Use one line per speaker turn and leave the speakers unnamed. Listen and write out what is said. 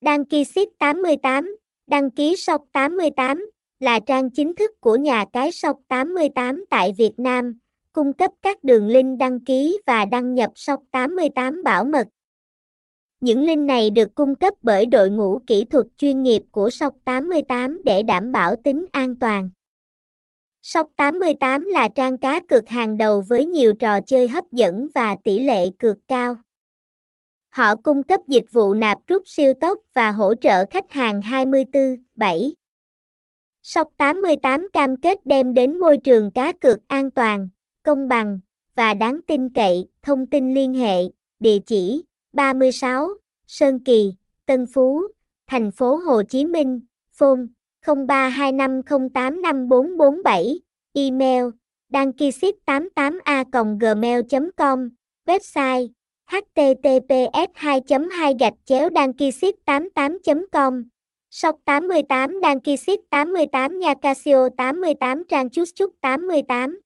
Đăng ký ship 88, đăng ký shop 88 là trang chính thức của nhà cái shop 88 tại Việt Nam, cung cấp các đường link đăng ký và đăng nhập shop 88 bảo mật. Những link này được cung cấp bởi đội ngũ kỹ thuật chuyên nghiệp của shop 88 để đảm bảo tính an toàn. SOC 88 là trang cá cược hàng đầu với nhiều trò chơi hấp dẫn và tỷ lệ cược cao. Họ cung cấp dịch vụ nạp rút siêu tốc và hỗ trợ khách hàng 24/7. Sóc 88 cam kết đem đến môi trường cá cược an toàn, công bằng và đáng tin cậy. Thông tin liên hệ, địa chỉ 36 Sơn Kỳ, Tân Phú, thành phố Hồ Chí Minh, phone 0325085447, email đăng ký ship 88a gmail.com, website https 2 2 gạch chéo đăng ký ship 88 com. Sóc 88 đăng ký ship 88 Nha Casio 88 Trang Chút Chút 88